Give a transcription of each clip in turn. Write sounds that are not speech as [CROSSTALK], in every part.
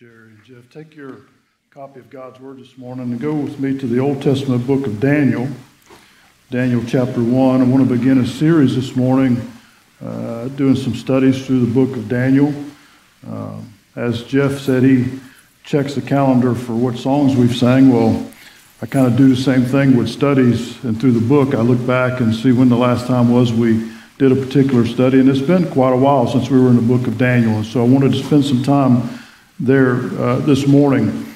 Sherry. and Jeff, take your copy of God's Word this morning and go with me to the Old Testament book of Daniel, Daniel chapter 1. I want to begin a series this morning uh, doing some studies through the book of Daniel. Uh, as Jeff said, he checks the calendar for what songs we've sang. Well, I kind of do the same thing with studies and through the book. I look back and see when the last time was we did a particular study, and it's been quite a while since we were in the book of Daniel. And so I wanted to spend some time there uh, this morning.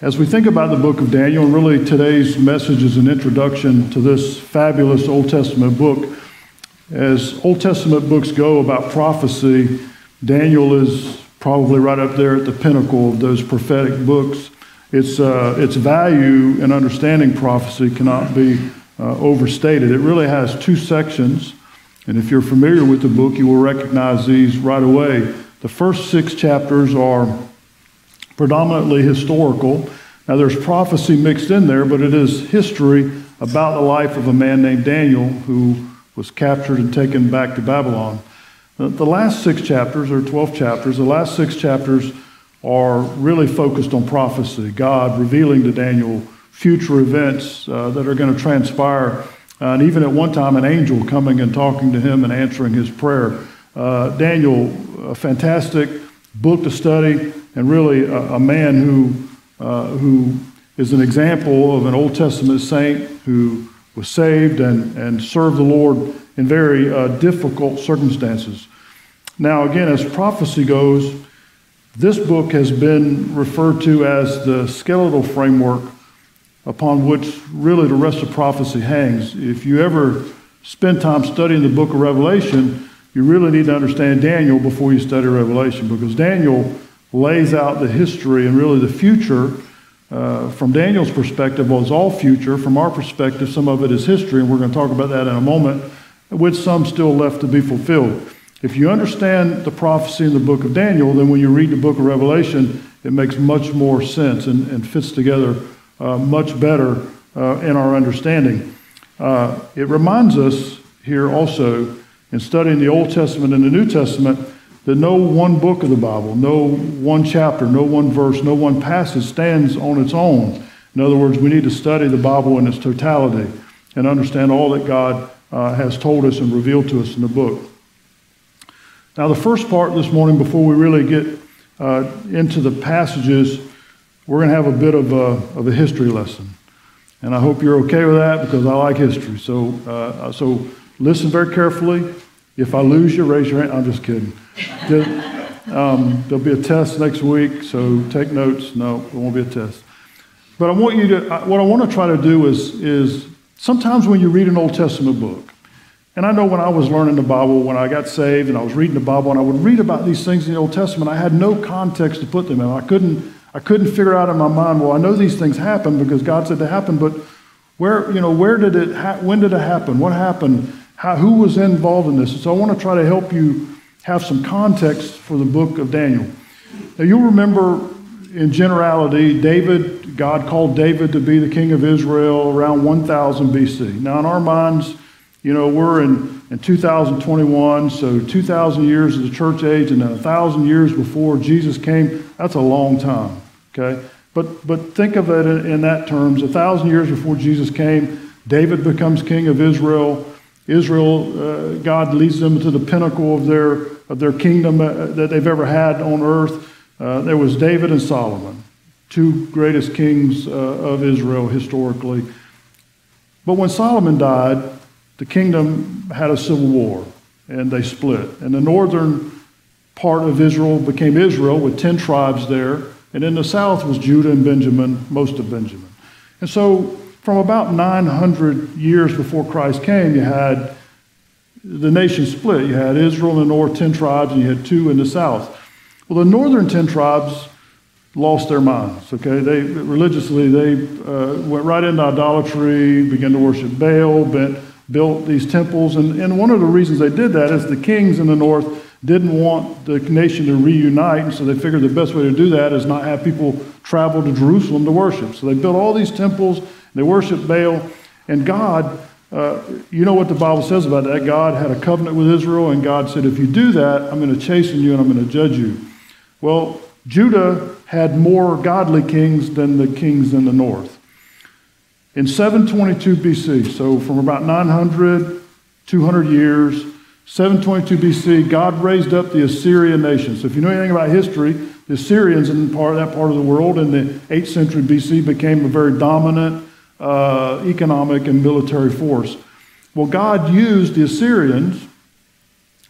As we think about the book of Daniel, and really today's message is an introduction to this fabulous Old Testament book. As Old Testament books go about prophecy, Daniel is probably right up there at the pinnacle of those prophetic books. Its, uh, its value in understanding prophecy cannot be uh, overstated. It really has two sections, and if you're familiar with the book, you will recognize these right away. The first six chapters are predominantly historical. Now, there's prophecy mixed in there, but it is history about the life of a man named Daniel who was captured and taken back to Babylon. The last six chapters, or 12 chapters, the last six chapters are really focused on prophecy, God revealing to Daniel future events uh, that are going to transpire. Uh, and even at one time, an angel coming and talking to him and answering his prayer. Uh, Daniel, a fantastic book to study, and really a, a man who, uh, who is an example of an Old Testament saint who was saved and, and served the Lord in very uh, difficult circumstances. Now, again, as prophecy goes, this book has been referred to as the skeletal framework upon which really the rest of prophecy hangs. If you ever spend time studying the book of Revelation, you really need to understand Daniel before you study Revelation because Daniel lays out the history and really the future. Uh, from Daniel's perspective, well, it's all future. From our perspective, some of it is history, and we're going to talk about that in a moment, with some still left to be fulfilled. If you understand the prophecy in the book of Daniel, then when you read the book of Revelation, it makes much more sense and, and fits together uh, much better uh, in our understanding. Uh, it reminds us here also in studying the Old Testament and the New Testament that no one book of the Bible, no one chapter, no one verse, no one passage stands on its own. In other words, we need to study the Bible in its totality and understand all that God uh, has told us and revealed to us in the book. Now, the first part this morning, before we really get uh, into the passages, we're going to have a bit of a, of a history lesson. And I hope you're okay with that because I like history. So, uh, so Listen very carefully. If I lose you, raise your hand. I'm just kidding. um, there'll be a test next week, so take notes. No, there won't be a test. But I want you to, what I want to try to do is, is sometimes when you read an Old Testament book, and I know when I was learning the Bible, when I got saved and I was reading the Bible, and I would read about these things in the Old Testament, I had no context to put them in. I couldn't, I couldn't figure out in my mind, well, I know these things happened because God said they happened, but where, you know, where did it, ha- when did it happen? What happened? How, who was involved in this. so I want to try to help you have some context for the book of Daniel. Now, you'll remember in generality, David, God called David to be the king of Israel around 1000 BC. Now, in our minds, you know, we're in, in 2021, so 2,000 years of the church age and then 1,000 years before Jesus came, that's a long time, okay? But, but think of it in, in that terms. A 1,000 years before Jesus came, David becomes king of Israel. Israel, uh, God leads them to the pinnacle of their, of their kingdom uh, that they've ever had on earth. Uh, there was David and Solomon, two greatest kings uh, of Israel historically. But when Solomon died, the kingdom had a civil war and they split. And the northern part of Israel became Israel with 10 tribes there. And in the south was Judah and Benjamin, most of Benjamin. And so from about 900 years before Christ came, you had the nation split. You had Israel in the north, 10 tribes, and you had two in the south. Well, the northern 10 tribes lost their minds, okay? They religiously, they uh, went right into idolatry, began to worship Baal, bent, built these temples. And, and one of the reasons they did that is the kings in the north didn't want the nation to reunite, and so they figured the best way to do that is not have people travel to Jerusalem to worship. So they built all these temples they worshiped Baal. And God, uh, you know what the Bible says about that. God had a covenant with Israel, and God said, if you do that, I'm going to chasten you and I'm going to judge you. Well, Judah had more godly kings than the kings in the north. In 722 BC, so from about 900, 200 years, 722 BC, God raised up the Assyrian nation. So if you know anything about history, the Assyrians in part, that part of the world in the 8th century BC became a very dominant uh, economic and military force. Well, God used the Assyrians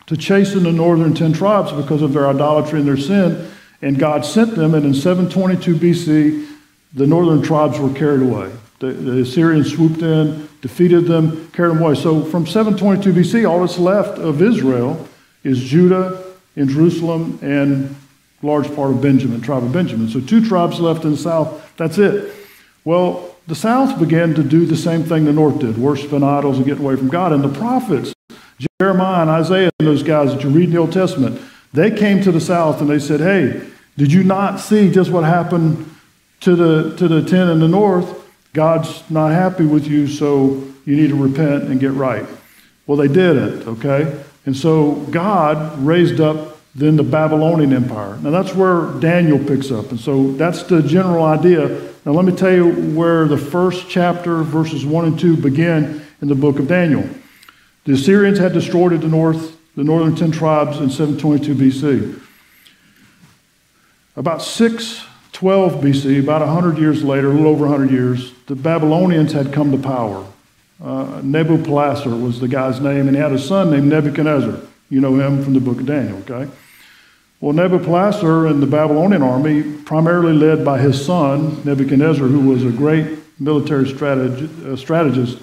to chasten the northern 10 tribes because of their idolatry and their sin, and God sent them, and in 722 BC, the northern tribes were carried away. The, the Assyrians swooped in, defeated them, carried them away. So from 722 BC, all that's left of Israel is Judah and Jerusalem and large part of Benjamin, tribe of Benjamin. So two tribes left in the south. That's it. Well, the south began to do the same thing the north did, worshiping idols and getting away from God. And the prophets, Jeremiah and Isaiah and those guys that you read in the Old Testament, they came to the south and they said, Hey, did you not see just what happened to the, to the ten in the north? God's not happy with you, so you need to repent and get right. Well, they didn't, okay? And so God raised up then the Babylonian Empire. Now that's where Daniel picks up. And so that's the general idea. Now let me tell you where the first chapter, verses 1 and 2, begin in the book of Daniel. The Assyrians had destroyed the north, the northern 10 tribes in 722 BC. About 612 BC, about 100 years later, a little over 100 years, the Babylonians had come to power. Uh, Nebuchadnezzar was the guy's name, and he had a son named Nebuchadnezzar. You know him from the book of Daniel, okay? Well, Nebuchadnezzar and the Babylonian army, primarily led by his son, Nebuchadnezzar, who was a great military uh, strategist,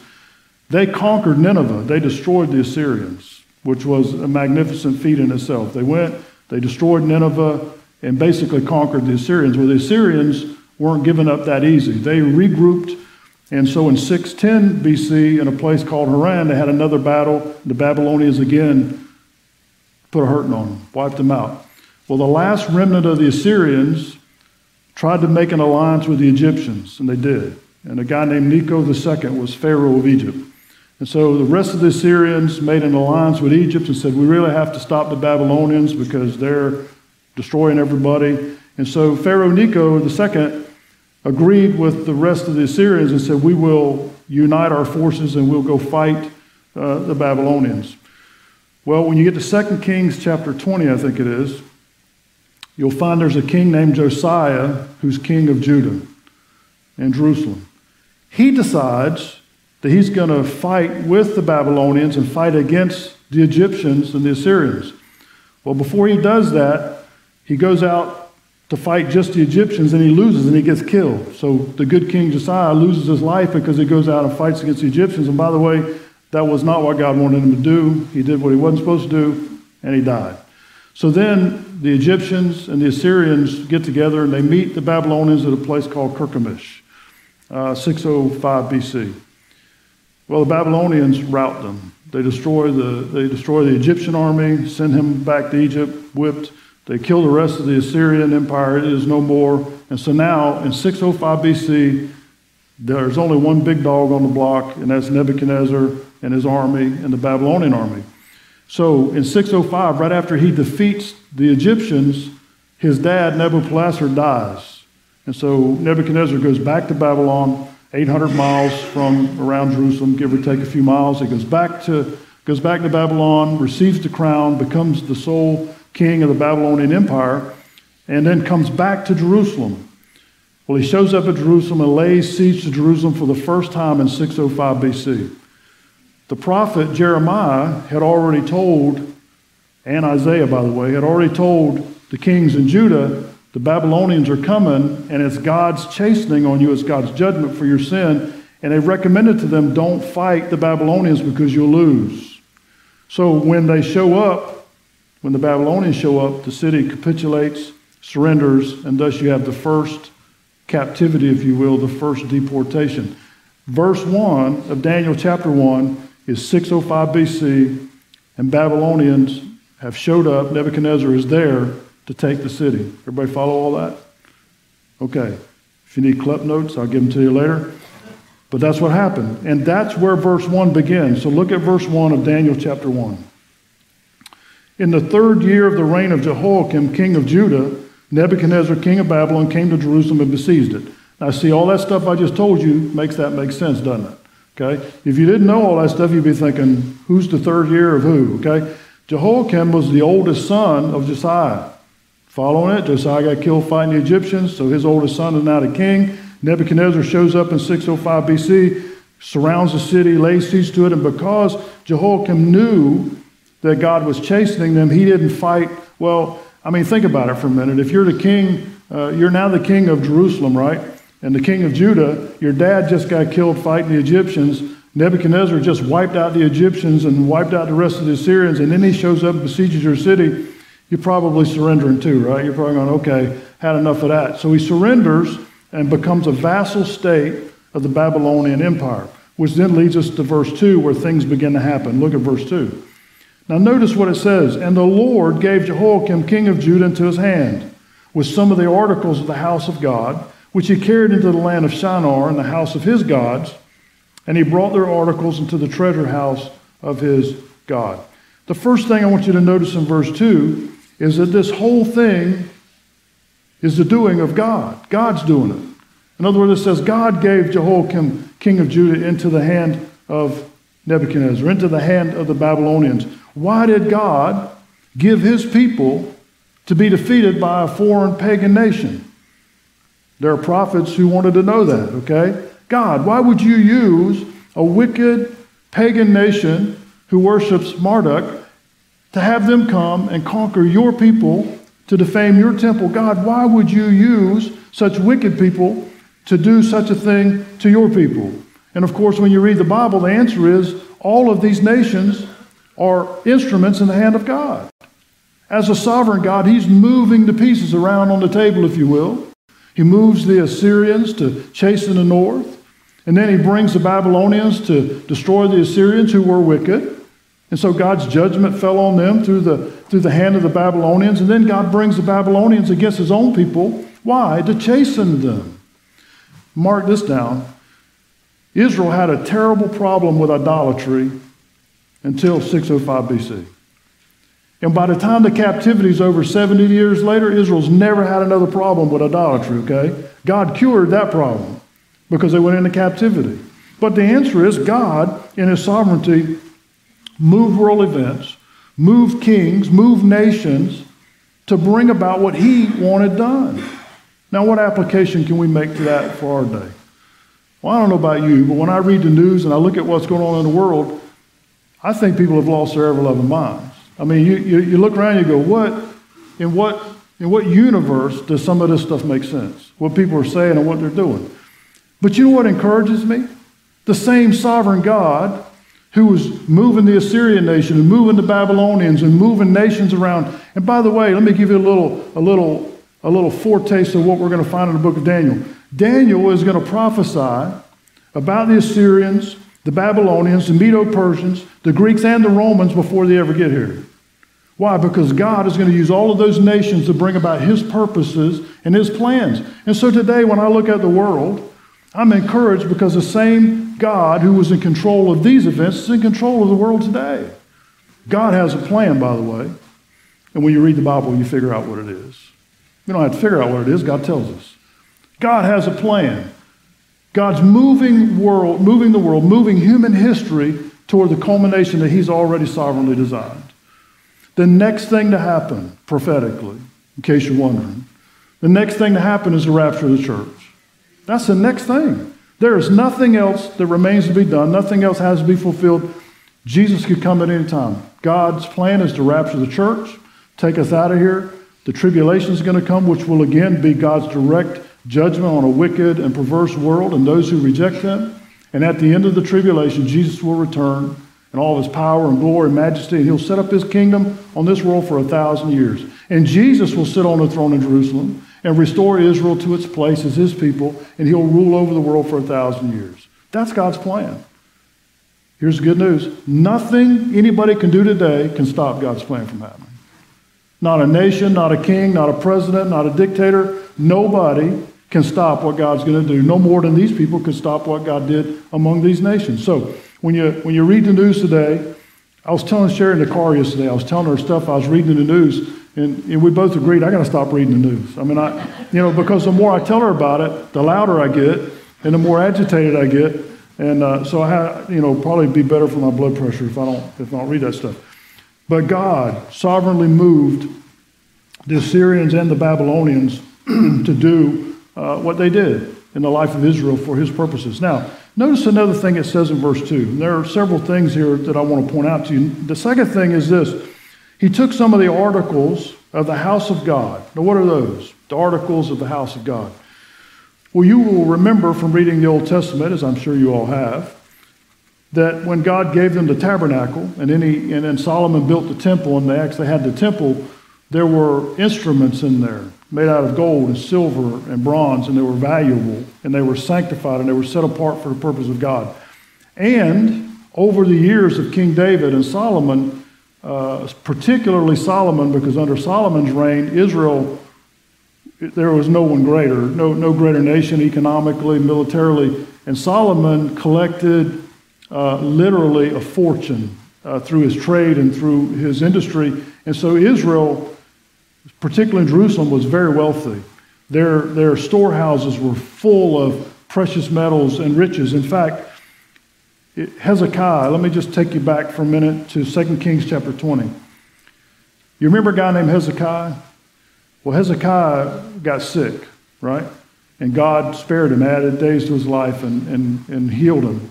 they conquered Nineveh. They destroyed the Assyrians, which was a magnificent feat in itself. They went, they destroyed Nineveh, and basically conquered the Assyrians. Well, the Assyrians weren't given up that easy. They regrouped, and so in 610 BC, in a place called Haran, they had another battle. The Babylonians again put a hurting on them, wiped them out. Well, the last remnant of the Assyrians tried to make an alliance with the Egyptians, and they did. And a guy named Necho II was Pharaoh of Egypt. And so the rest of the Assyrians made an alliance with Egypt and said, We really have to stop the Babylonians because they're destroying everybody. And so Pharaoh Necho II agreed with the rest of the Assyrians and said, We will unite our forces and we'll go fight uh, the Babylonians. Well, when you get to 2 Kings chapter 20, I think it is, you'll find there's a king named Josiah who's king of Judah and Jerusalem. He decides that he's going to fight with the Babylonians and fight against the Egyptians and the Assyrians. Well, before he does that, he goes out to fight just the Egyptians and he loses and he gets killed. So the good King Josiah loses his life because he goes out and fights against the Egyptians. And by the way, that was not what God wanted him to do. He did what he wasn't supposed to do and he died. So then the Egyptians and the Assyrians get together and they meet the Babylonians at a place called Carchemish, uh, 605 BC. Well, the Babylonians rout them. They destroy the, they destroy the Egyptian army, send him back to Egypt, whipped. They kill the rest of the Assyrian Empire. It is no more. And so now, in 605 BC, there's only one big dog on the block, and that's Nebuchadnezzar and his army and the Babylonian army. So in 605, right after he defeats the Egyptians, his dad, Nebuchadnezzar, dies. And so Nebuchadnezzar goes back to Babylon, 800 miles from around Jerusalem, give or take a few miles. He goes back to, goes back to Babylon, receives the crown, becomes the sole king of the Babylonian Empire, and then comes back to Jerusalem. Well, he shows up at Jerusalem and lays siege to Jerusalem for the first time in 605 BC. The prophet Jeremiah had already told, and Isaiah, by the way, had already told the kings in Judah, the Babylonians are coming, and it's God's chastening on you, it's God's judgment for your sin. And they recommended to them, don't fight the Babylonians because you'll lose. So when they show up, when the Babylonians show up, the city capitulates, surrenders, and thus you have the first captivity, if you will, the first deportation. Verse 1 of Daniel chapter 1 is 605 BC, and Babylonians have showed up. Nebuchadnezzar is there to take the city. Everybody follow all that? Okay. If you need Cliff notes, I'll give them to you later. But that's what happened. And that's where verse 1 begins. So look at verse 1 of Daniel chapter 1. In the third year of the reign of Jehoiakim, king of Judah, Nebuchadnezzar, king of Babylon, came to Jerusalem and besieged it. Now, see, all that stuff I just told you makes that make sense, doesn't it? Okay? If you didn't know all that stuff, you'd be thinking, who's the third year of who? Okay? Jehoiakim was the oldest son of Josiah. Following it, Josiah got killed fighting the Egyptians, so his oldest son is now the king. Nebuchadnezzar shows up in 605 BC, surrounds the city, lays siege to it, and because Jehoiakim knew that God was chastening them, he didn't fight. Well, I mean, think about it for a minute. If you're the king, uh, you're now the king of Jerusalem, right? And the king of Judah, your dad just got killed fighting the Egyptians. Nebuchadnezzar just wiped out the Egyptians and wiped out the rest of the Assyrians, and then he shows up and besieges your city. You're probably surrendering too, right? You're probably going, okay, had enough of that. So he surrenders and becomes a vassal state of the Babylonian Empire, which then leads us to verse 2 where things begin to happen. Look at verse 2. Now, notice what it says And the Lord gave Jehoiakim, king of Judah, into his hand with some of the articles of the house of God, which he carried into the land of Shinar in the house of his gods, and he brought their articles into the treasure house of his God. The first thing I want you to notice in verse 2 is that this whole thing is the doing of God. God's doing it. In other words, it says God gave Jehoiakim, king of Judah, into the hand of Nebuchadnezzar, into the hand of the Babylonians. Why did God give his people to be defeated by a foreign pagan nation? There are prophets who wanted to know that, okay? God, why would you use a wicked pagan nation who worships Marduk to have them come and conquer your people to defame your temple? God, why would you use such wicked people to do such a thing to your people? And of course, when you read the Bible, the answer is all of these nations are instruments in the hand of God. As a sovereign God, He's moving the pieces around on the table, if you will. He moves the Assyrians to chase in the north. And then he brings the Babylonians to destroy the Assyrians who were wicked. And so God's judgment fell on them through the, through the hand of the Babylonians. And then God brings the Babylonians against his own people. Why? To chasten them. Mark this down. Israel had a terrible problem with idolatry until 605 BC. And by the time the captivity is over 70 years later, Israel's never had another problem with idolatry, okay? God cured that problem because they went into captivity. But the answer is God, in his sovereignty, moved world events, moved kings, moved nations to bring about what he wanted done. Now, what application can we make to that for our day? Well, I don't know about you, but when I read the news and I look at what's going on in the world, I think people have lost their ever loving minds. I mean, you, you, you look around you go, what, in what, in what universe does some of this stuff make sense? What people are saying and what they're doing. But you know what encourages me? The same sovereign God who was moving the Assyrian nation and moving the Babylonians and moving nations around. And by the way, let me give you a little, a little, a little foretaste of what we're going to find in the book of Daniel. Daniel is going to prophesy about the Assyrians, the Babylonians, the Medo Persians, the Greeks, and the Romans before they ever get here. Why? Because God is going to use all of those nations to bring about His purposes and His plans. And so today, when I look at the world, I'm encouraged because the same God who was in control of these events is in control of the world today. God has a plan, by the way. And when you read the Bible, you figure out what it is. You don't have to figure out what it is, God tells us. God has a plan. God's moving world, moving the world, moving human history toward the culmination that He's already sovereignly designed. The next thing to happen, prophetically, in case you're wondering, the next thing to happen is the rapture of the church. That's the next thing. There is nothing else that remains to be done, nothing else has to be fulfilled. Jesus could come at any time. God's plan is to rapture the church, take us out of here. The tribulation is going to come, which will again be God's direct judgment on a wicked and perverse world and those who reject them. And at the end of the tribulation, Jesus will return in all of his power and glory and majesty, and he'll set up his kingdom on this world for a thousand years. And Jesus will sit on the throne in Jerusalem and restore Israel to its place as his people, and he'll rule over the world for a thousand years. That's God's plan. Here's the good news nothing anybody can do today can stop God's plan from happening. Not a nation, not a king, not a president, not a dictator. Nobody can stop what God's going to do. No more than these people could stop what God did among these nations. So when you, when you read the news today, I was telling Sherry in the car yesterday, I was telling her stuff I was reading in the news, And, and we both agreed I got to stop reading the news. I mean, I, you know, because the more I tell her about it, the louder I get, and the more agitated I get. And uh, so I you know, probably be better for my blood pressure if I don't if I don't read that stuff. But God sovereignly moved the Assyrians and the Babylonians [CLEARS THROAT] to do uh, what they did in the life of Israel for His purposes. Now, notice another thing it says in verse two. There are several things here that I want to point out to you. The second thing is this: He took some of the articles of the house of God. Now, what are those? The articles of the house of God. Well, you will remember from reading the Old Testament, as I'm sure you all have, that when God gave them the tabernacle, and and then Solomon built the temple, and they actually had the temple, there were instruments in there made out of gold and silver and bronze, and they were valuable, and they were sanctified, and they were set apart for the purpose of God. And over the years of King David and Solomon, uh, particularly Solomon, because under Solomon's reign, Israel there was no one greater, no, no greater nation economically, militarily. And Solomon collected uh, literally a fortune uh, through his trade and through his industry. And so Israel, particularly Jerusalem, was very wealthy. Their, their storehouses were full of precious metals and riches. In fact, Hezekiah, let me just take you back for a minute to 2 Kings chapter 20. You remember a guy named Hezekiah? Well, Hezekiah got sick, right? And God spared him, added days to his life, and, and, and healed him.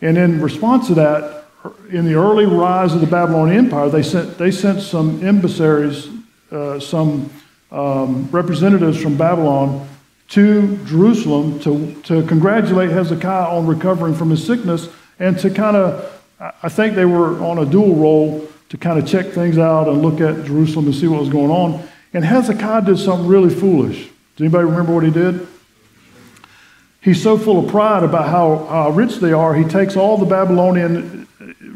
And in response to that, in the early rise of the Babylonian Empire, they sent, they sent some emissaries, uh, some um, representatives from Babylon to Jerusalem to, to congratulate Hezekiah on recovering from his sickness and to kind of, I think they were on a dual role to kind of check things out and look at Jerusalem and see what was going on. And Hezekiah did something really foolish. Does anybody remember what he did? He's so full of pride about how, how rich they are, he takes all the Babylonian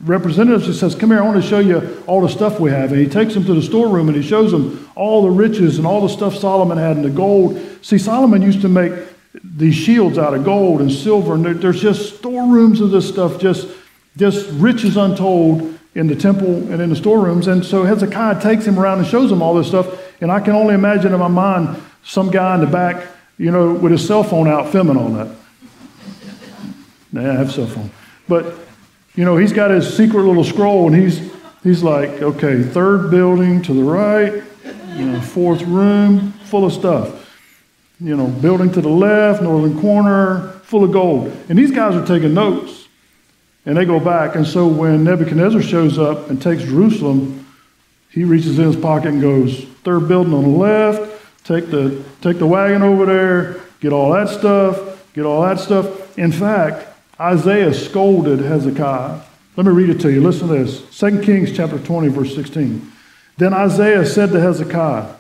representatives and says, Come here, I want to show you all the stuff we have. And he takes them to the storeroom and he shows them all the riches and all the stuff Solomon had and the gold. See, Solomon used to make these shields out of gold and silver, and there's just storerooms of this stuff, just, just riches untold in the temple and in the storerooms. And so Hezekiah takes him around and shows him all this stuff. And I can only imagine in my mind some guy in the back, you know, with his cell phone out filming on that. Nah, I have cell phone. But, you know, he's got his secret little scroll and he's, he's like, okay, third building to the right, you know, fourth room, full of stuff. You know, building to the left, northern corner, full of gold. And these guys are taking notes. And they go back. And so when Nebuchadnezzar shows up and takes Jerusalem, he reaches in his pocket and goes, third building on the left, take the, take the wagon over there, get all that stuff, get all that stuff. In fact, Isaiah scolded Hezekiah. Let me read it to you. Listen to this 2 Kings chapter 20, verse 16. Then Isaiah said to Hezekiah,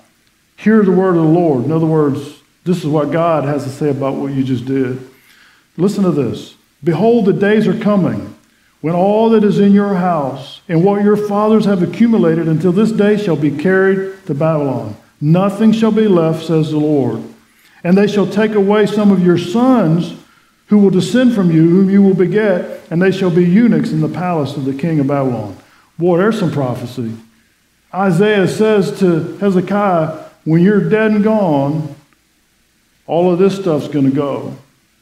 Hear the word of the Lord. In other words, this is what God has to say about what you just did. Listen to this. Behold, the days are coming when all that is in your house and what your fathers have accumulated until this day shall be carried to Babylon. Nothing shall be left, says the Lord. And they shall take away some of your sons who will descend from you, whom you will beget, and they shall be eunuchs in the palace of the king of Babylon. Boy, there's some prophecy. Isaiah says to Hezekiah, when you're dead and gone, all of this stuff's going to go.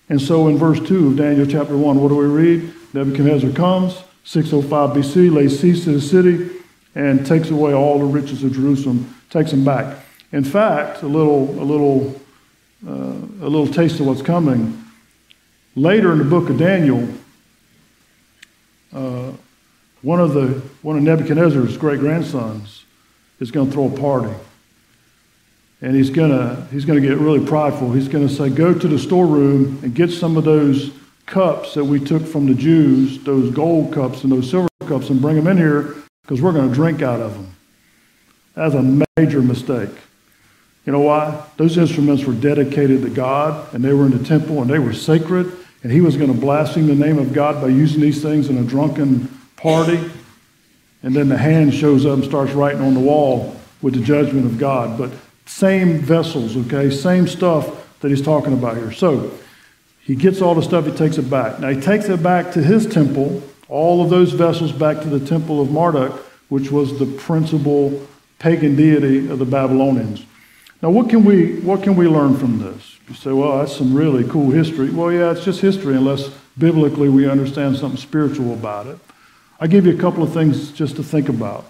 And so in verse 2 of Daniel chapter 1, what do we read? Nebuchadnezzar comes, 605 BC, lays siege to the city, and takes away all the riches of Jerusalem, takes them back. In fact, a little, a little, uh, a little taste of what's coming. Later in the book of Daniel, uh, one of the one of Nebuchadnezzar's great grandsons is going to throw a party, and he's going to he's to get really prideful. He's going to say, "Go to the storeroom and get some of those cups that we took from the Jews, those gold cups and those silver cups, and bring them in here because we're going to drink out of them. That's a major mistake. You know why? Those instruments were dedicated to God, and they were in the temple, and they were sacred, and he was going to blaspheme the name of God by using these things in a drunken party. And then the hand shows up and starts writing on the wall with the judgment of God. But same vessels, okay? Same stuff that he's talking about here. So, he gets all the stuff, he takes it back. Now, he takes it back to his temple, all of those vessels back to the temple of Marduk, which was the principal pagan deity of the Babylonians. Now, what can we, what can we learn from this? You say, well, that's some really cool history. Well, yeah, it's just history unless biblically we understand something spiritual about it. I'll give you a couple of things just to think about.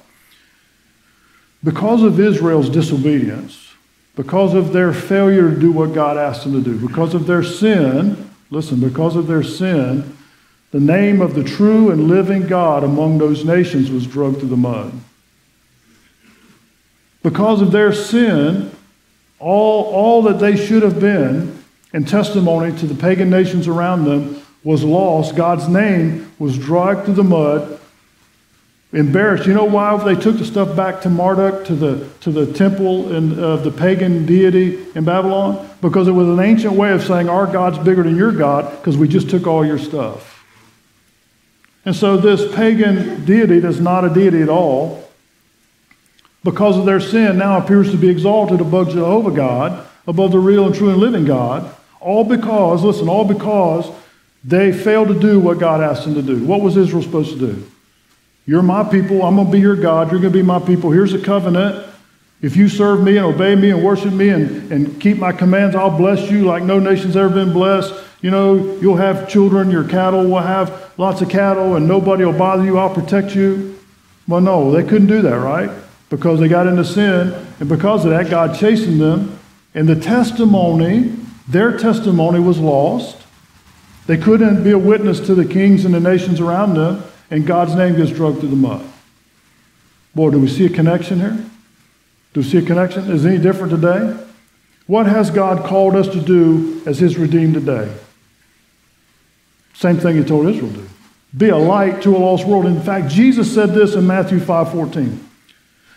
Because of Israel's disobedience, because of their failure to do what God asked them to do, because of their sin, listen, because of their sin, the name of the true and living God among those nations was dragged through the mud. Because of their sin, all, all that they should have been in testimony to the pagan nations around them was lost. God's name was dragged through the mud, embarrassed. You know why they took the stuff back to Marduk, to the, to the temple of the pagan deity in Babylon? Because it was an ancient way of saying, Our God's bigger than your God because we just took all your stuff. And so this pagan deity that's not a deity at all because of their sin, now appears to be exalted above Jehovah God, above the real and true and living God, all because, listen, all because they failed to do what God asked them to do. What was Israel supposed to do? You're my people. I'm going to be your God. You're going to be my people. Here's a covenant. If you serve me and obey me and worship me and, and keep my commands, I'll bless you like no nation's ever been blessed. You know, you'll have children, your cattle will have lots of cattle, and nobody will bother you. I'll protect you. Well, no, they couldn't do that, right? Because they got into sin, and because of that, God chastened them. And the testimony, their testimony was lost. They couldn't be a witness to the kings and the nations around them, and God's name gets dragged through the mud. Boy, do we see a connection here? Do we see a connection? Is any different today? What has God called us to do as His redeemed today? Same thing He told Israel to do. Be a light to a lost world. In fact, Jesus said this in Matthew 5 14.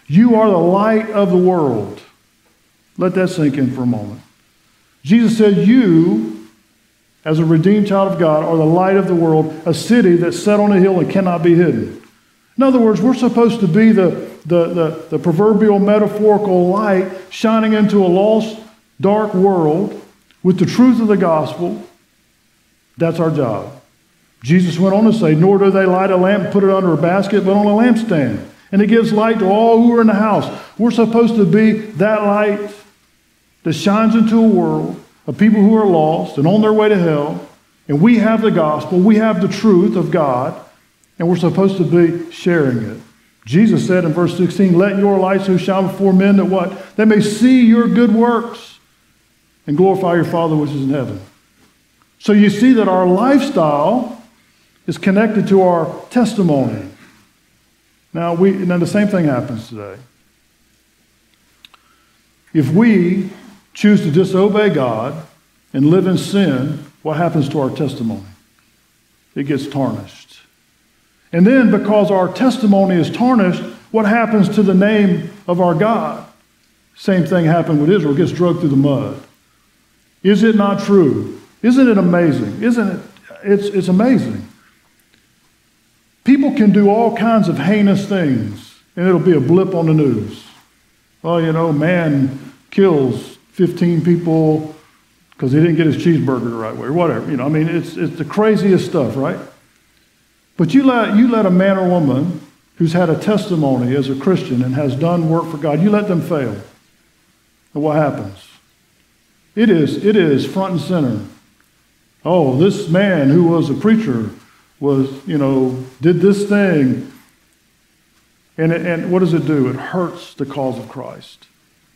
You are the light of the world. Let that sink in for a moment. Jesus said, You, as a redeemed child of God, are the light of the world, a city that's set on a hill and cannot be hidden. In other words, we're supposed to be the, the, the, the proverbial metaphorical light shining into a lost, dark world with the truth of the gospel. That's our job. Jesus went on to say, Nor do they light a lamp and put it under a basket, but on a lampstand and it gives light to all who are in the house. We're supposed to be that light that shines into a world of people who are lost and on their way to hell. And we have the gospel, we have the truth of God, and we're supposed to be sharing it. Jesus said in verse 16, Let your light so shine before men that what? They may see your good works and glorify your Father which is in heaven. So you see that our lifestyle is connected to our testimony. Now, we, now the same thing happens today. If we choose to disobey God and live in sin, what happens to our testimony? It gets tarnished. And then, because our testimony is tarnished, what happens to the name of our God? Same thing happened with Israel, it gets dragged through the mud. Is it not true? Isn't it amazing? Isn't it? It's, it's amazing. People can do all kinds of heinous things, and it'll be a blip on the news. Well, you know, man kills 15 people because he didn't get his cheeseburger the right way, or whatever. You know, I mean, it's, it's the craziest stuff, right? But you let, you let a man or woman who's had a testimony as a Christian and has done work for God, you let them fail. And what happens? It is, it is front and center. Oh, this man who was a preacher was, you know, did this thing. And, it, and what does it do? It hurts the cause of Christ.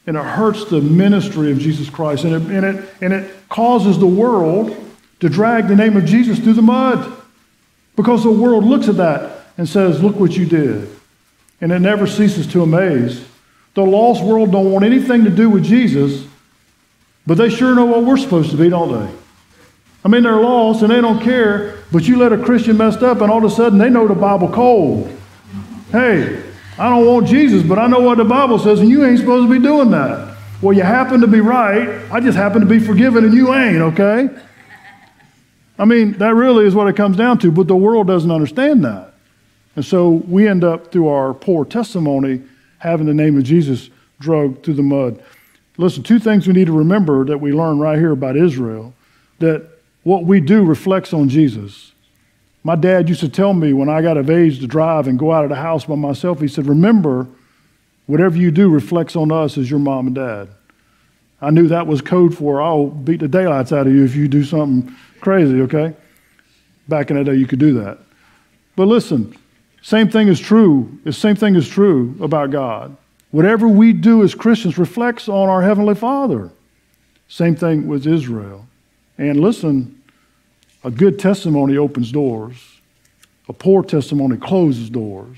And it hurts the ministry of Jesus Christ. And it, and it, and it causes the world to drag the name of Jesus through the mud. Because the world looks at that and says, look what you did. And it never ceases to amaze. The lost world don't want anything to do with Jesus, but they sure know what we're supposed to be, don't they? I mean, they're lost and they don't care, but you let a Christian messed up and all of a sudden they know the Bible cold. Hey, I don't want Jesus, but I know what the Bible says, and you ain't supposed to be doing that. Well, you happen to be right. I just happen to be forgiven, and you ain't, okay? I mean, that really is what it comes down to, but the world doesn't understand that. And so we end up, through our poor testimony, having the name of Jesus dragged through the mud. Listen, two things we need to remember that we learn right here about Israel that what we do reflects on Jesus. My dad used to tell me when I got of age to drive and go out of the house by myself, he said, Remember Whatever you do reflects on us as your mom and dad. I knew that was code for I'll beat the daylights out of you if you do something crazy, okay? Back in the day, you could do that. But listen, same thing is true. The same thing is true about God. Whatever we do as Christians reflects on our Heavenly Father. Same thing with Israel. And listen, a good testimony opens doors, a poor testimony closes doors.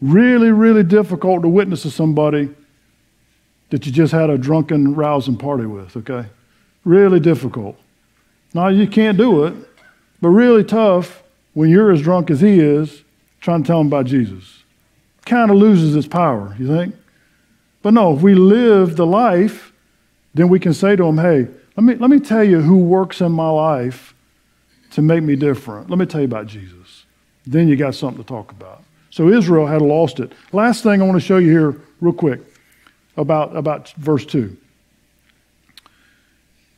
Really, really difficult to witness to somebody that you just had a drunken, rousing party with, okay? Really difficult. Now, you can't do it, but really tough when you're as drunk as he is trying to tell him about Jesus. Kind of loses its power, you think? But no, if we live the life, then we can say to him, hey, let me, let me tell you who works in my life to make me different. Let me tell you about Jesus. Then you got something to talk about. So Israel had lost it. Last thing I want to show you here, real quick, about, about verse 2.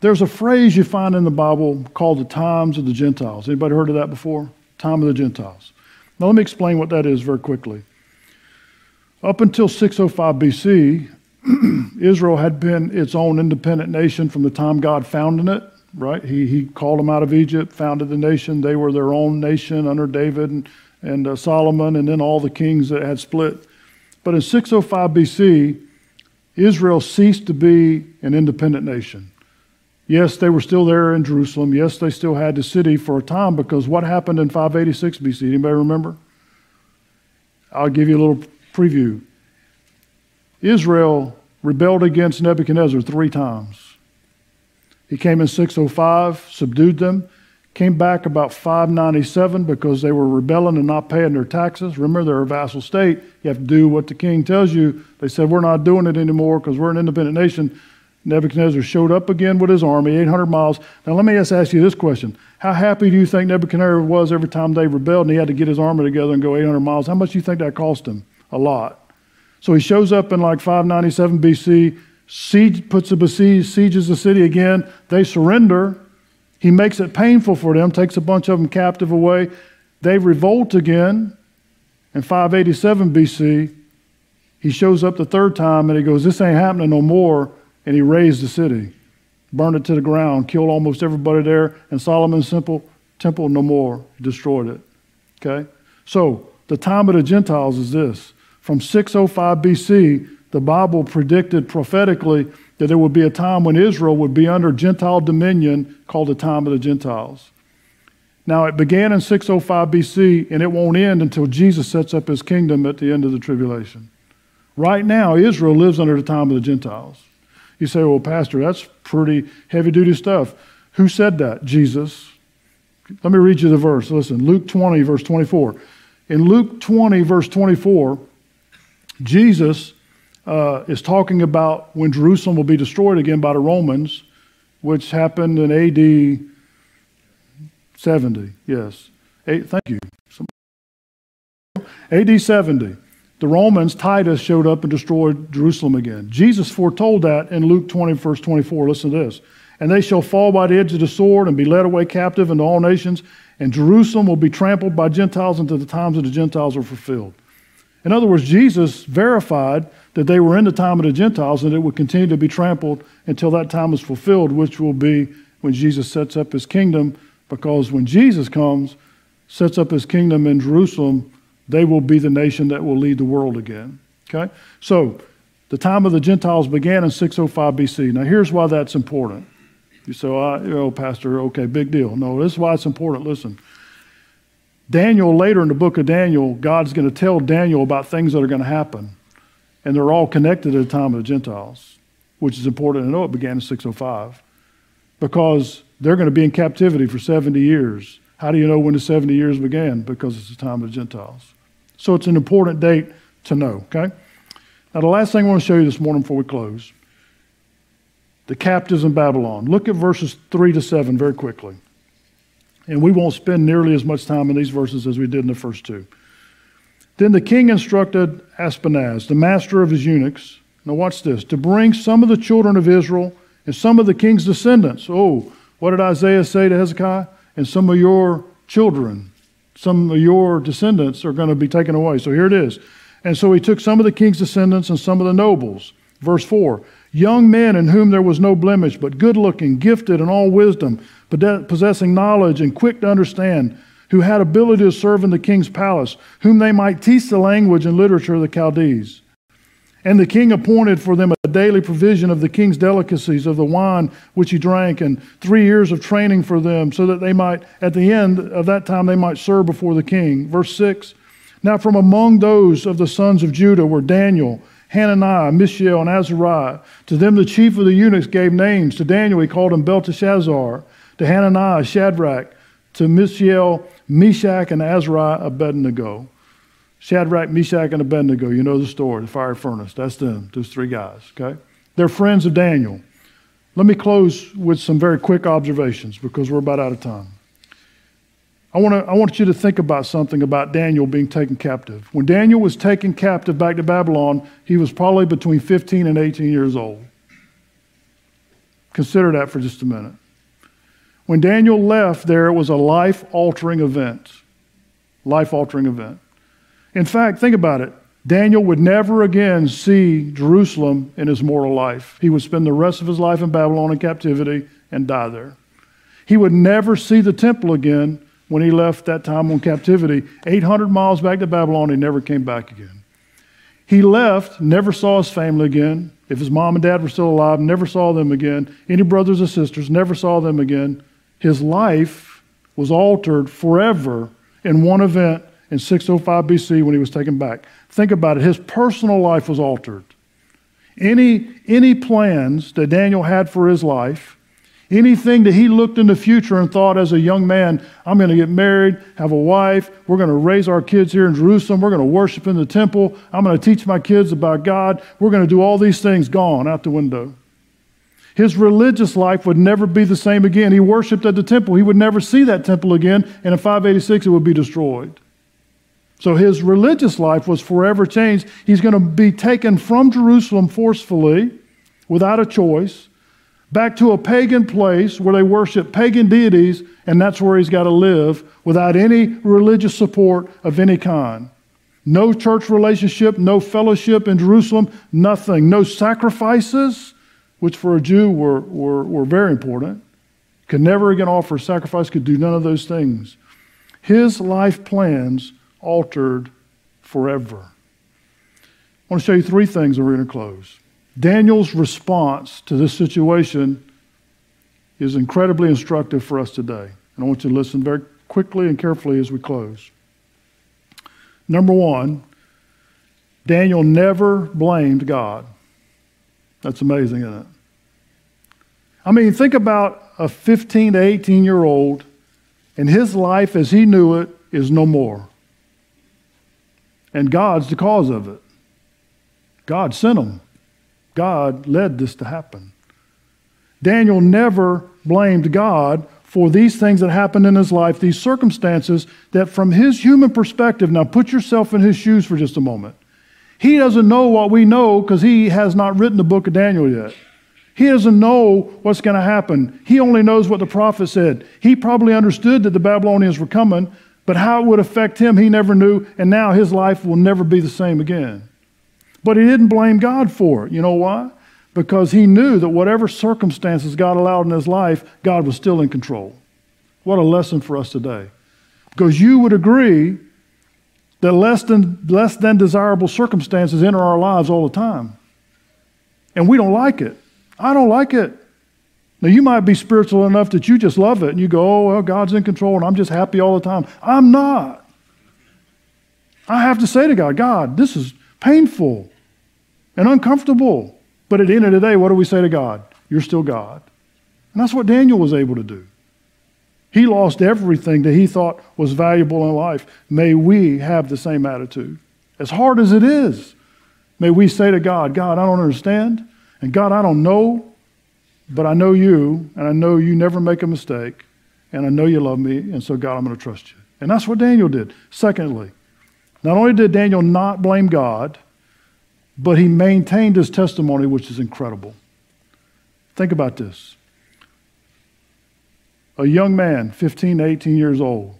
There's a phrase you find in the Bible called the times of the Gentiles. Anybody heard of that before? Time of the Gentiles. Now let me explain what that is very quickly. Up until 605 BC, [CLEARS THROAT] Israel had been its own independent nation from the time God founded it, right? He, he called them out of Egypt, founded the nation. They were their own nation under David and and uh, Solomon, and then all the kings that had split. But in 605 BC, Israel ceased to be an independent nation. Yes, they were still there in Jerusalem. Yes, they still had the city for a time because what happened in 586 BC? Anybody remember? I'll give you a little preview. Israel rebelled against Nebuchadnezzar three times. He came in 605, subdued them came back about 597 because they were rebelling and not paying their taxes. Remember, they're a vassal state. You have to do what the king tells you. They said, We're not doing it anymore because we're an independent nation. Nebuchadnezzar showed up again with his army, 800 miles. Now, let me just ask you this question. How happy do you think Nebuchadnezzar was every time they rebelled and he had to get his army together and go 800 miles? How much do you think that cost him? A lot. So he shows up in like 597 BC, siege, puts a besiege, sieges the city again. They surrender. He makes it painful for them, takes a bunch of them captive away. They revolt again. In 587 BC, he shows up the third time and he goes, This ain't happening no more. And he razed the city, burned it to the ground, killed almost everybody there. And Solomon's simple temple no more. Destroyed it. Okay? So, the time of the Gentiles is this. From 605 BC, the Bible predicted prophetically that there would be a time when Israel would be under Gentile dominion called the time of the Gentiles. Now, it began in 605 BC, and it won't end until Jesus sets up his kingdom at the end of the tribulation. Right now, Israel lives under the time of the Gentiles. You say, well, Pastor, that's pretty heavy duty stuff. Who said that? Jesus. Let me read you the verse. Listen, Luke 20, verse 24. In Luke 20, verse 24, Jesus uh, is talking about when Jerusalem will be destroyed again by the Romans, which happened in AD 70. Yes. Eight, thank you. AD 70. The Romans, Titus, showed up and destroyed Jerusalem again. Jesus foretold that in Luke 20, verse 24. Listen to this. And they shall fall by the edge of the sword and be led away captive into all nations, and Jerusalem will be trampled by Gentiles until the times of the Gentiles are fulfilled. In other words, Jesus verified that they were in the time of the Gentiles and it would continue to be trampled until that time is fulfilled, which will be when Jesus sets up his kingdom. Because when Jesus comes, sets up his kingdom in Jerusalem, they will be the nation that will lead the world again. Okay? So, the time of the Gentiles began in 605 BC. Now, here's why that's important. You say, oh, Pastor, okay, big deal. No, this is why it's important. Listen. Daniel, later in the book of Daniel, God's going to tell Daniel about things that are going to happen and they're all connected at the time of the Gentiles, which is important to know. It began in 605 because they're going to be in captivity for 70 years. How do you know when the 70 years began? Because it's the time of the Gentiles. So it's an important date to know, okay? Now, the last thing I want to show you this morning before we close the captives in Babylon. Look at verses 3 to 7 very quickly. And we won't spend nearly as much time in these verses as we did in the first two. Then the king instructed Ashpenaz, the master of his eunuchs, now watch this, to bring some of the children of Israel and some of the king's descendants. Oh, what did Isaiah say to Hezekiah? And some of your children, some of your descendants are going to be taken away. So here it is. And so he took some of the king's descendants and some of the nobles. Verse 4 Young men in whom there was no blemish, but good looking, gifted in all wisdom, possessing knowledge and quick to understand, who had ability to serve in the king's palace, whom they might teach the language and literature of the Chaldees. And the king appointed for them a daily provision of the king's delicacies, of the wine which he drank, and three years of training for them, so that they might, at the end of that time, they might serve before the king. Verse 6 Now from among those of the sons of Judah were Daniel, Hananiah, Mishael, and Azariah. To them the chief of the eunuchs gave names. To Daniel he called him Belteshazzar. To Hananiah, Shadrach. To Mishael, Meshach, and Azariah, Abednego. Shadrach, Meshach, and Abednego. You know the story, the fire furnace. That's them, those three guys, okay? They're friends of Daniel. Let me close with some very quick observations because we're about out of time. I want, to, I want you to think about something about Daniel being taken captive. When Daniel was taken captive back to Babylon, he was probably between 15 and 18 years old. Consider that for just a minute. When Daniel left there, it was a life altering event. Life altering event. In fact, think about it. Daniel would never again see Jerusalem in his mortal life. He would spend the rest of his life in Babylon in captivity and die there. He would never see the temple again when he left that time on captivity. 800 miles back to Babylon, he never came back again. He left, never saw his family again. If his mom and dad were still alive, never saw them again. Any brothers or sisters, never saw them again. His life was altered forever in one event in 605 BC when he was taken back. Think about it. His personal life was altered. Any, any plans that Daniel had for his life, anything that he looked in the future and thought as a young man, I'm going to get married, have a wife, we're going to raise our kids here in Jerusalem, we're going to worship in the temple, I'm going to teach my kids about God, we're going to do all these things, gone out the window. His religious life would never be the same again. He worshiped at the temple. He would never see that temple again, and in 586 it would be destroyed. So his religious life was forever changed. He's going to be taken from Jerusalem forcefully, without a choice, back to a pagan place where they worship pagan deities, and that's where he's got to live without any religious support of any kind. No church relationship, no fellowship in Jerusalem, nothing. No sacrifices, which for a Jew were, were, were very important. Could never again offer sacrifice, could do none of those things. His life plans altered forever. I want to show you three things and we're going to close. Daniel's response to this situation is incredibly instructive for us today. And I want you to listen very quickly and carefully as we close. Number one, Daniel never blamed God. That's amazing, isn't it? I mean, think about a 15 to 18 year old, and his life as he knew it is no more. And God's the cause of it. God sent them. God led this to happen. Daniel never blamed God for these things that happened in his life, these circumstances that, from his human perspective, now put yourself in his shoes for just a moment. He doesn't know what we know because he has not written the book of Daniel yet. He doesn't know what's going to happen. He only knows what the prophet said. He probably understood that the Babylonians were coming, but how it would affect him, he never knew, and now his life will never be the same again. But he didn't blame God for it. You know why? Because he knew that whatever circumstances God allowed in his life, God was still in control. What a lesson for us today. Because you would agree that less than, less than desirable circumstances enter our lives all the time. And we don't like it. I don't like it. Now, you might be spiritual enough that you just love it and you go, oh, well, God's in control and I'm just happy all the time. I'm not. I have to say to God, God, this is painful and uncomfortable. But at the end of the day, what do we say to God? You're still God. And that's what Daniel was able to do. He lost everything that he thought was valuable in life. May we have the same attitude. As hard as it is, may we say to God, God, I don't understand. And God, I don't know. But I know you, and I know you never make a mistake, and I know you love me, and so, God, I'm going to trust you. And that's what Daniel did. Secondly, not only did Daniel not blame God, but he maintained his testimony, which is incredible. Think about this. A young man, 15 to 18 years old,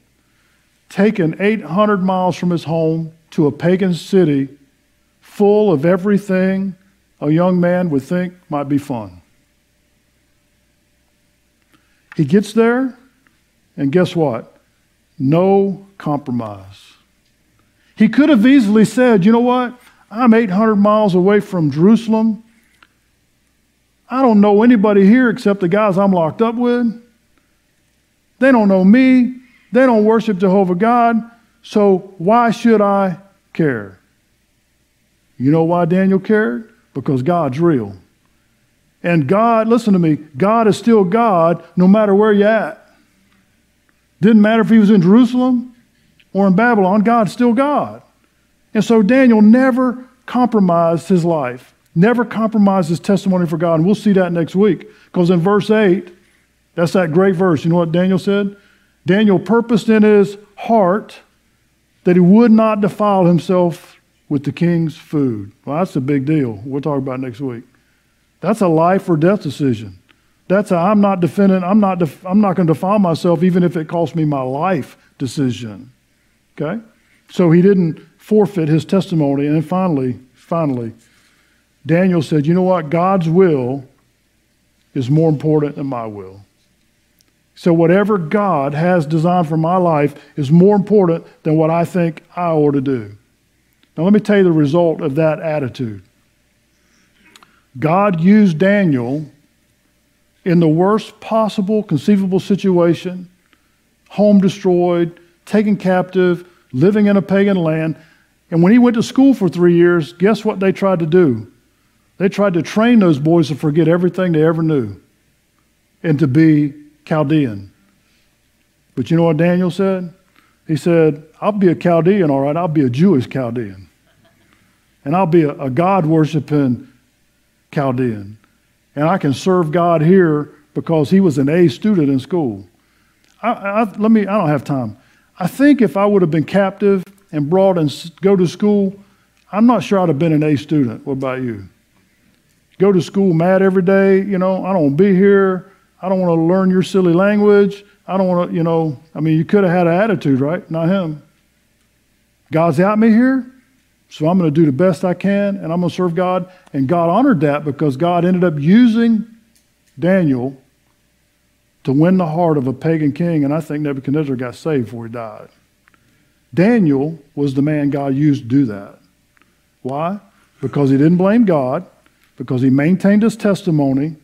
taken 800 miles from his home to a pagan city full of everything a young man would think might be fun. He gets there, and guess what? No compromise. He could have easily said, you know what? I'm 800 miles away from Jerusalem. I don't know anybody here except the guys I'm locked up with. They don't know me. They don't worship Jehovah God. So why should I care? You know why Daniel cared? Because God's real. And God, listen to me, God is still God no matter where you're at. Didn't matter if he was in Jerusalem or in Babylon, God's still God. And so Daniel never compromised his life, never compromised his testimony for God. And we'll see that next week. Because in verse 8, that's that great verse. You know what Daniel said? Daniel purposed in his heart that he would not defile himself with the king's food. Well, that's a big deal. We'll talk about next week. That's a life or death decision. That's a I'm not defending, I'm not, def, I'm not going to defile myself even if it costs me my life decision. Okay? So he didn't forfeit his testimony. And then finally, finally, Daniel said, you know what? God's will is more important than my will. So whatever God has designed for my life is more important than what I think I ought to do. Now, let me tell you the result of that attitude. God used Daniel in the worst possible conceivable situation home destroyed, taken captive, living in a pagan land. And when he went to school for three years, guess what they tried to do? They tried to train those boys to forget everything they ever knew and to be Chaldean. But you know what Daniel said? He said, I'll be a Chaldean, all right. I'll be a Jewish Chaldean. And I'll be a, a God worshiping Chaldean. And I can serve God here because he was an A student in school. I, I, let me, I don't have time. I think if I would have been captive and brought and go to school, I'm not sure I'd have been an A student. What about you? Go to school mad every day, you know, I don't be here. I don't want to learn your silly language. I don't want to, you know, I mean, you could have had an attitude, right? Not him. God's out me here. So I'm going to do the best I can and I'm going to serve God. And God honored that because God ended up using Daniel to win the heart of a pagan king. And I think Nebuchadnezzar got saved before he died. Daniel was the man God used to do that. Why? Because he didn't blame God, because he maintained his testimony,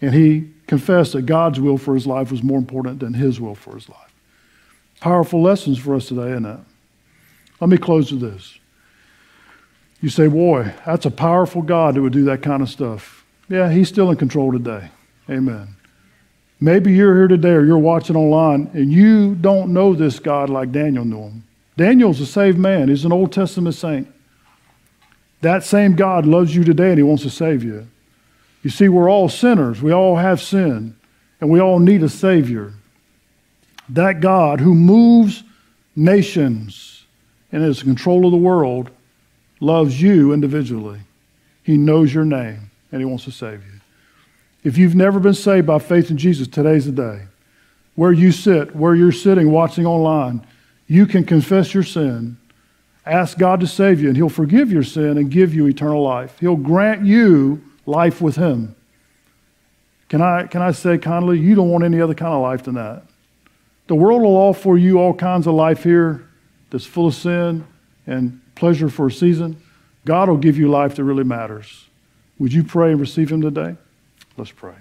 and he confessed that God's will for his life was more important than his will for his life. Powerful lessons for us today, isn't it? Let me close with this. You say, boy, that's a powerful God that would do that kind of stuff. Yeah, he's still in control today. Amen. Maybe you're here today or you're watching online and you don't know this God like Daniel knew him. Daniel's a saved man, he's an Old Testament saint. That same God loves you today and he wants to save you. You see, we're all sinners, we all have sin, and we all need a Savior. That God who moves nations and is in control of the world loves you individually. He knows your name and he wants to save you. If you've never been saved by faith in Jesus, today's the day. Where you sit, where you're sitting watching online, you can confess your sin, ask God to save you, and He'll forgive your sin and give you eternal life. He'll grant you life with Him. Can I, can I say kindly, you don't want any other kind of life than that. The world will offer you all kinds of life here that's full of sin and pleasure for a season, God will give you life that really matters. Would you pray and receive Him today? Let's pray.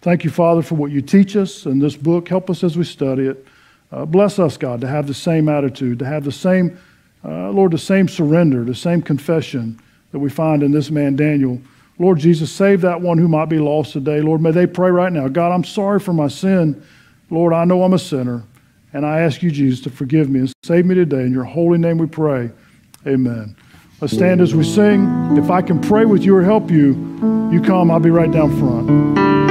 Thank you, Father, for what you teach us in this book. Help us as we study it. Uh, bless us, God, to have the same attitude, to have the same, uh, Lord, the same surrender, the same confession that we find in this man, Daniel. Lord Jesus, save that one who might be lost today. Lord, may they pray right now. God, I'm sorry for my sin. Lord, I know I'm a sinner. And I ask you, Jesus, to forgive me and save me today. In your holy name we pray. Amen. Let's stand as we sing. If I can pray with you or help you, you come. I'll be right down front.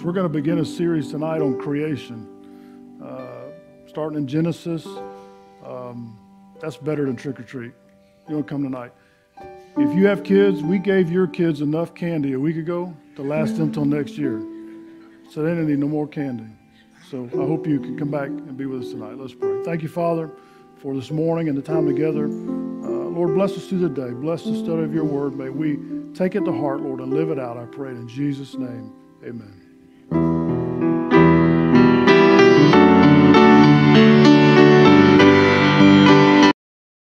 6. We're going to begin a series tonight on creation, uh, starting in Genesis. Um, that's better than trick or treat. You to come tonight. If you have kids, we gave your kids enough candy a week ago to last them till next year. So they don't need no more candy. So I hope you can come back and be with us tonight. Let's pray. Thank you, Father, for this morning and the time together. Uh, Lord, bless us through the day. Bless the study of your word. May we take it to heart, Lord, and live it out. I pray in Jesus' name. Amen. Thank you.